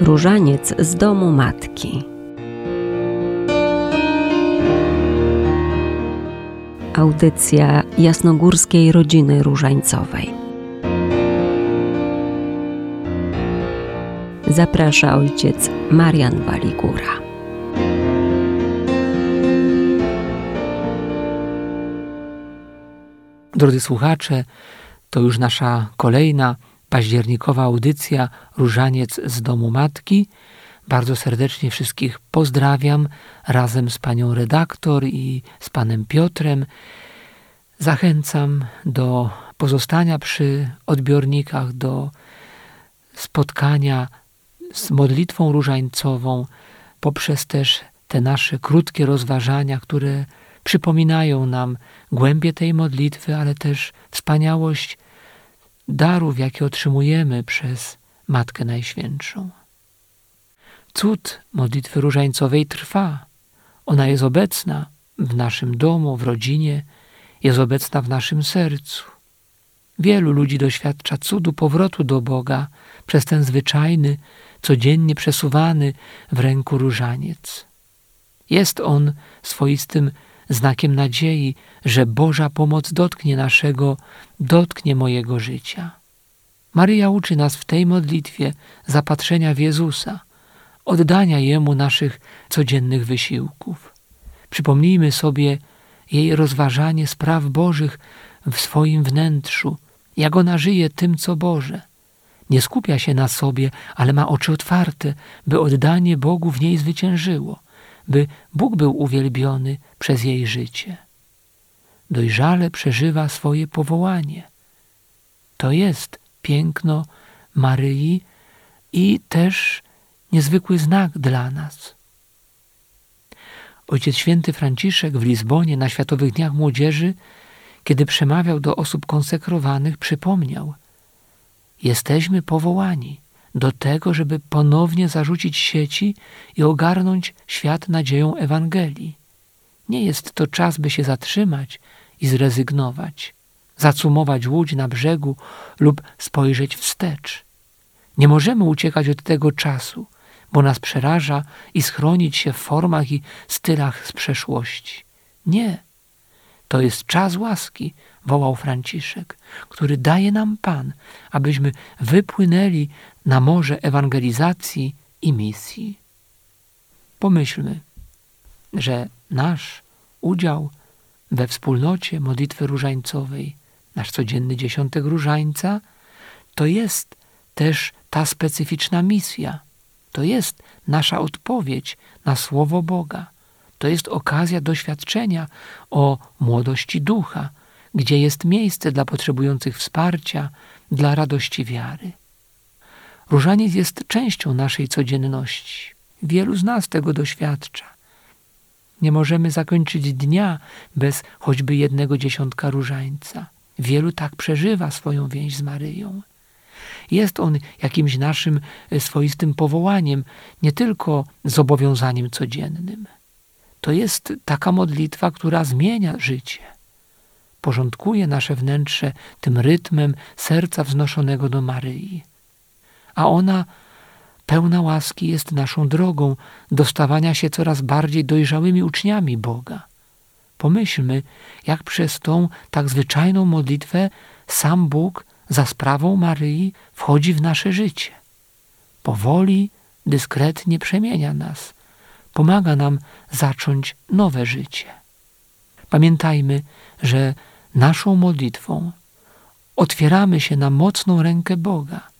Różaniec z domu matki. Audycja jasnogórskiej rodziny różańcowej. Zaprasza ojciec Marian Waligura. Drodzy słuchacze, to już nasza kolejna październikowa audycja Różaniec z domu matki. Bardzo serdecznie wszystkich pozdrawiam razem z panią redaktor i z panem Piotrem. Zachęcam do pozostania przy odbiornikach, do spotkania z modlitwą różańcową, poprzez też te nasze krótkie rozważania, które przypominają nam głębię tej modlitwy, ale też wspaniałość darów, jakie otrzymujemy przez Matkę Najświętszą. Cud modlitwy różańcowej trwa. Ona jest obecna w naszym domu, w rodzinie, jest obecna w naszym sercu. Wielu ludzi doświadcza cudu powrotu do Boga przez ten zwyczajny, codziennie przesuwany w ręku różaniec. Jest on swoistym znakiem nadziei, że Boża pomoc dotknie naszego, dotknie mojego życia. Maryja uczy nas w tej modlitwie zapatrzenia w Jezusa, oddania Jemu naszych codziennych wysiłków. Przypomnijmy sobie jej rozważanie spraw Bożych w swoim wnętrzu, jak ona żyje tym, co Boże. Nie skupia się na sobie, ale ma oczy otwarte, by oddanie Bogu w niej zwyciężyło – by Bóg był uwielbiony przez jej życie. Dojrzale przeżywa swoje powołanie. To jest piękno Maryi i też niezwykły znak dla nas. Ojciec święty Franciszek w Lizbonie na Światowych Dniach Młodzieży, kiedy przemawiał do osób konsekrowanych, przypomniał: Jesteśmy powołani do tego, żeby ponownie zarzucić sieci i ogarnąć świat nadzieją Ewangelii. Nie jest to czas, by się zatrzymać i zrezygnować, zacumować łódź na brzegu lub spojrzeć wstecz. Nie możemy uciekać od tego czasu, bo nas przeraża i schronić się w formach i stylach z przeszłości. Nie. To jest czas łaski, wołał Franciszek, który daje nam Pan, abyśmy wypłynęli na morze ewangelizacji i misji. Pomyślmy, że nasz udział we wspólnocie modlitwy różańcowej, nasz codzienny dziesiątek różańca, to jest też ta specyficzna misja. To jest nasza odpowiedź na Słowo Boga. To jest okazja doświadczenia o młodości ducha, gdzie jest miejsce dla potrzebujących wsparcia, dla radości wiary. Różaniec jest częścią naszej codzienności. Wielu z nas tego doświadcza. Nie możemy zakończyć dnia bez choćby jednego dziesiątka różańca. Wielu tak przeżywa swoją więź z Maryją. Jest on jakimś naszym e, swoistym powołaniem, nie tylko zobowiązaniem codziennym. To jest taka modlitwa, która zmienia życie. Porządkuje nasze wnętrze tym rytmem serca wznoszonego do Maryi a ona, pełna łaski, jest naszą drogą do stawania się coraz bardziej dojrzałymi uczniami Boga. Pomyślmy, jak przez tą tak zwyczajną modlitwę sam Bóg za sprawą Maryi wchodzi w nasze życie. Powoli, dyskretnie przemienia nas, pomaga nam zacząć nowe życie. Pamiętajmy, że naszą modlitwą otwieramy się na mocną rękę Boga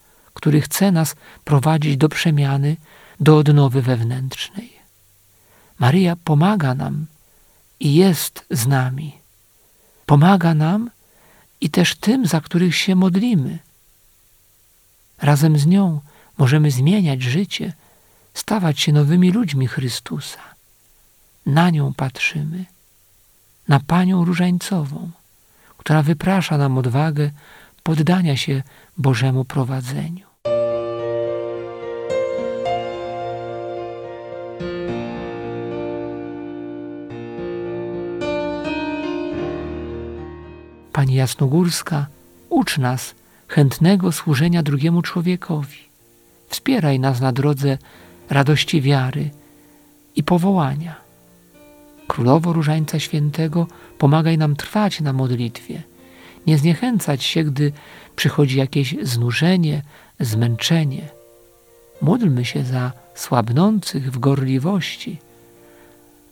który chce nas prowadzić do przemiany, do odnowy wewnętrznej. Maryja pomaga nam i jest z nami. Pomaga nam i też tym, za których się modlimy. Razem z nią możemy zmieniać życie, stawać się nowymi ludźmi Chrystusa. Na nią patrzymy, na Panią Różańcową, która wyprasza nam odwagę poddania się Bożemu prowadzeniu. Pani Jasnogórska, ucz nas chętnego służenia drugiemu człowiekowi. Wspieraj nas na drodze radości wiary i powołania. Królowo Różańca Świętego, pomagaj nam trwać na modlitwie, nie zniechęcać się, gdy przychodzi jakieś znużenie, zmęczenie. Módlmy się za słabnących w gorliwości,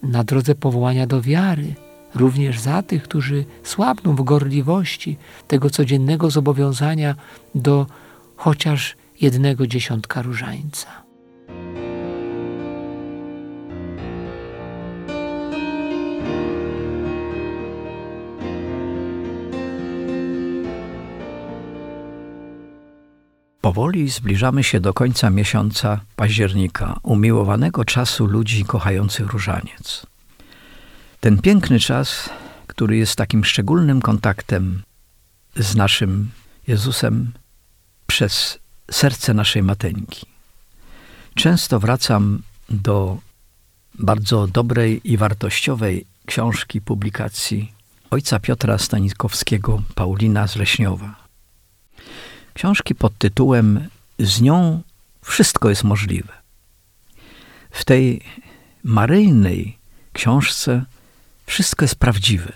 na drodze powołania do wiary, również za tych, którzy słabną w gorliwości tego codziennego zobowiązania do chociaż jednego dziesiątka różańca. Powoli zbliżamy się do końca miesiąca października, umiłowanego czasu ludzi kochających różaniec. Ten piękny czas, który jest takim szczególnym kontaktem z naszym Jezusem przez serce naszej mateńki. Często wracam do bardzo dobrej i wartościowej książki publikacji ojca Piotra Stanikowskiego Paulina z Leśniowa. Książki pod tytułem Z nią wszystko jest możliwe. W tej maryjnej książce wszystko jest prawdziwe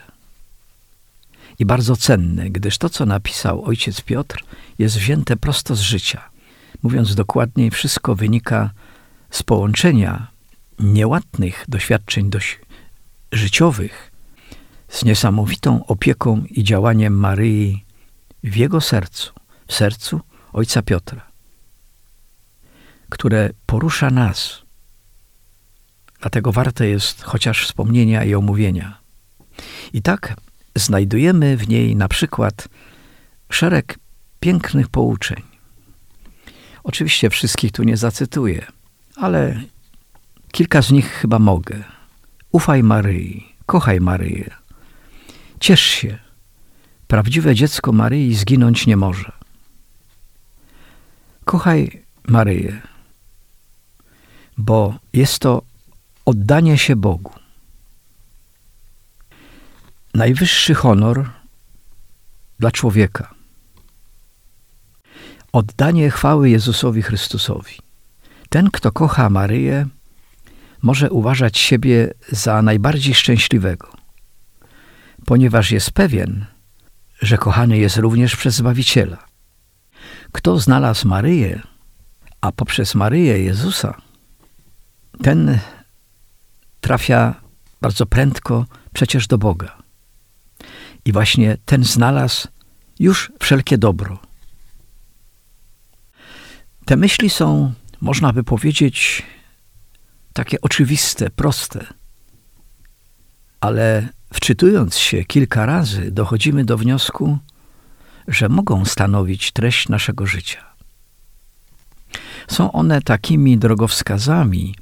i bardzo cenne, gdyż to, co napisał ojciec Piotr, jest wzięte prosto z życia. Mówiąc dokładniej, wszystko wynika z połączenia niełatnych doświadczeń dość życiowych z niesamowitą opieką i działaniem Maryi w jego sercu, w sercu ojca Piotra, które porusza nas. Dlatego warte jest chociaż wspomnienia i omówienia. I tak znajdujemy w niej na przykład szereg pięknych pouczeń. Oczywiście wszystkich tu nie zacytuję, ale kilka z nich chyba mogę. Ufaj Maryi, kochaj Maryję. Ciesz się. Prawdziwe dziecko Maryi zginąć nie może. Kochaj Maryję, bo jest to oddanie się Bogu. Najwyższy honor dla człowieka. Oddanie chwały Jezusowi Chrystusowi. Ten, kto kocha Maryję, może uważać siebie za najbardziej szczęśliwego, ponieważ jest pewien, że kochany jest również przez Zbawiciela. Kto znalazł Maryję, a poprzez Maryję Jezusa, ten trafia bardzo prędko przecież do Boga. I właśnie ten znalazł już wszelkie dobro. Te myśli są, można by powiedzieć, takie oczywiste, proste, ale wczytując się kilka razy, dochodzimy do wniosku, że mogą stanowić treść naszego życia. Są one takimi drogowskazami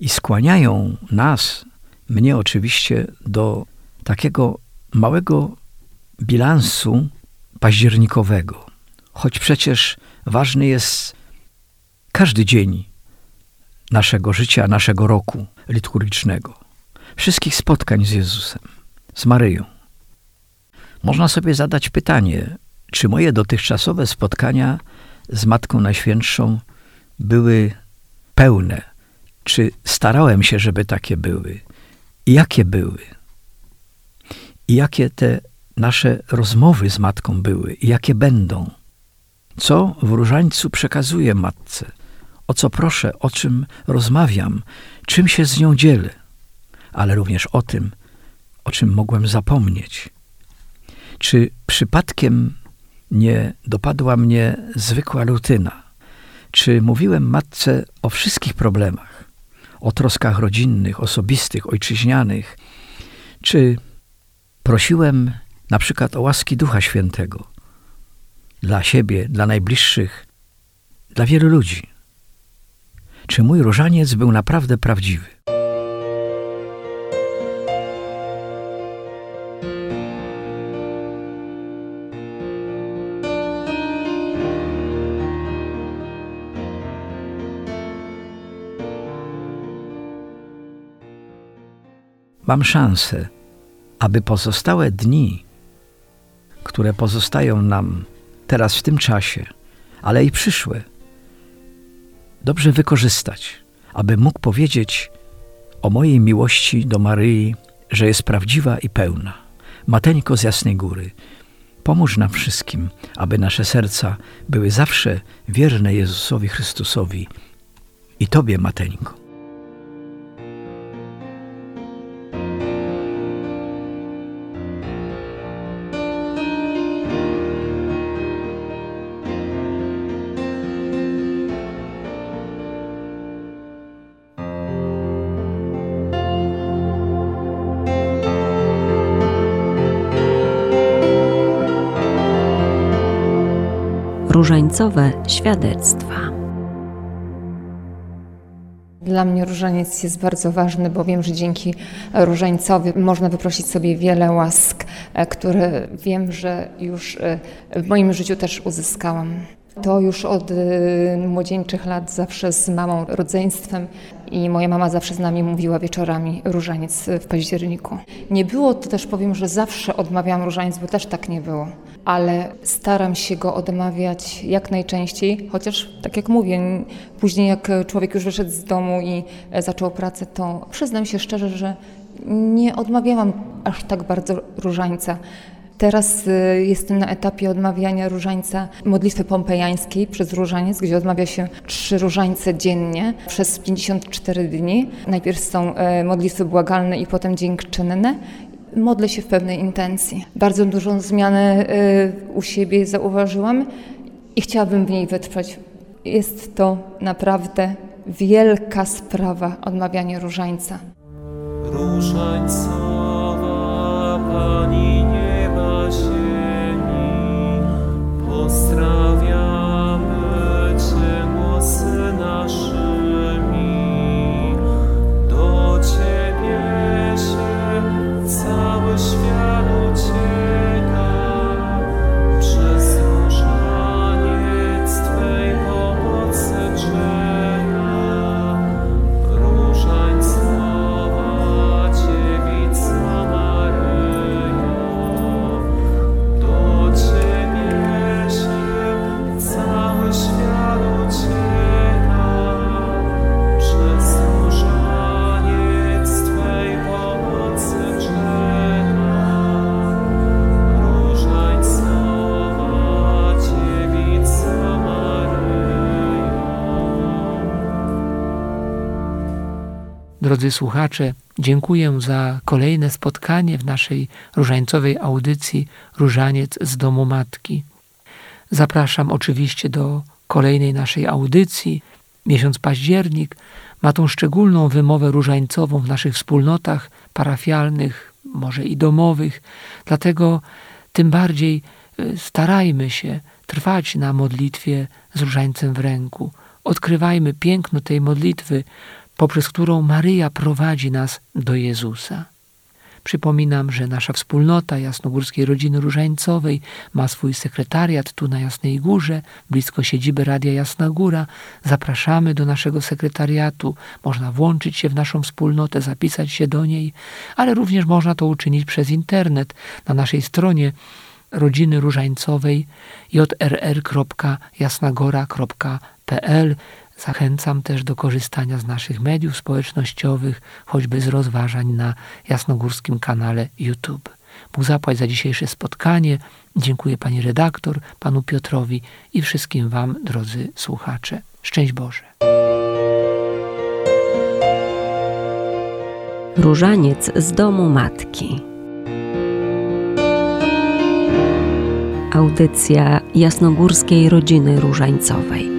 i skłaniają nas, mnie oczywiście, do takiego małego bilansu październikowego. Choć przecież ważny jest każdy dzień naszego życia, naszego roku liturgicznego, wszystkich spotkań z Jezusem, z Maryją. Można sobie zadać pytanie, czy moje dotychczasowe spotkania z Matką Najświętszą były pełne? Czy starałem się, żeby takie były? I jakie były? I jakie te nasze rozmowy z Matką były? I jakie będą? Co w różańcu przekazuję Matce? O co proszę? O czym rozmawiam? Czym się z nią dzielę? Ale również o tym, o czym mogłem zapomnieć. Czy przypadkiem nie dopadła mnie zwykła rutyna? Czy mówiłem matce o wszystkich problemach, o troskach rodzinnych, osobistych, ojczyźnianych? Czy prosiłem na przykład o łaski Ducha Świętego dla siebie, dla najbliższych, dla wielu ludzi? Czy mój różaniec był naprawdę prawdziwy? Mam szansę, aby pozostałe dni, które pozostają nam teraz w tym czasie, ale i przyszłe, dobrze wykorzystać, aby mógł powiedzieć o mojej miłości do Maryi, że jest prawdziwa i pełna. Mateńko z Jasnej Góry, pomóż nam wszystkim, aby nasze serca były zawsze wierne Jezusowi Chrystusowi i Tobie, Mateńko. Różańcowe świadectwa. Dla mnie różaniec jest bardzo ważny, bo wiem, że dzięki różańcowi można wyprosić sobie wiele łask, e, które wiem, że już e, w moim życiu też uzyskałam. To już od y, młodzieńczych lat zawsze z mamą rodzeństwem i moja mama zawsze z nami mówiła wieczorami różaniec w październiku. Nie było to też powiem, że zawsze odmawiałam różaniec, bo też tak nie było, ale staram się go odmawiać jak najczęściej, chociaż tak jak mówię, później jak człowiek już wyszedł z domu i e, zaczął pracę, to przyznam się szczerze, że nie odmawiałam aż tak bardzo różańca. Teraz y, jestem na etapie odmawiania różańca modlitwy pompejańskiej przez różaniec, gdzie odmawia się trzy różańce dziennie przez 54 dni. Najpierw są e, modlitwy błagalne i potem dziękczynne modlę się w pewnej intencji. Bardzo dużą zmianę y, u siebie zauważyłam i chciałabym w niej wytrwać. Jest to naprawdę wielka sprawa odmawiania różańca. Różańca. Drodzy słuchacze, dziękuję za kolejne spotkanie w naszej różańcowej audycji Różaniec z domu matki. Zapraszam oczywiście do kolejnej naszej audycji. Miesiąc październik ma tą szczególną wymowę różańcową w naszych wspólnotach parafialnych, może i domowych, dlatego tym bardziej e, starajmy się trwać na modlitwie z różańcem w ręku. Odkrywajmy piękno tej modlitwy, poprzez którą Maryja prowadzi nas do Jezusa. Przypominam, że nasza wspólnota Jasnogórskiej Rodziny Różańcowej ma swój sekretariat tu na Jasnej Górze, blisko siedziby Radia Jasna Góra. Zapraszamy do naszego sekretariatu. Można włączyć się w naszą wspólnotę, zapisać się do niej, ale również można to uczynić przez internet na naszej stronie rodziny różańcowej jrr.jasnagora.pl Zachęcam też do korzystania z naszych mediów społecznościowych, choćby z rozważań na jasnogórskim kanale YouTube. Bóg zapłać za dzisiejsze spotkanie. Dziękuję pani redaktor, panu Piotrowi i wszystkim wam, drodzy słuchacze. Szczęść Boże. Różaniec z domu matki. Audycja jasnogórskiej rodziny różańcowej.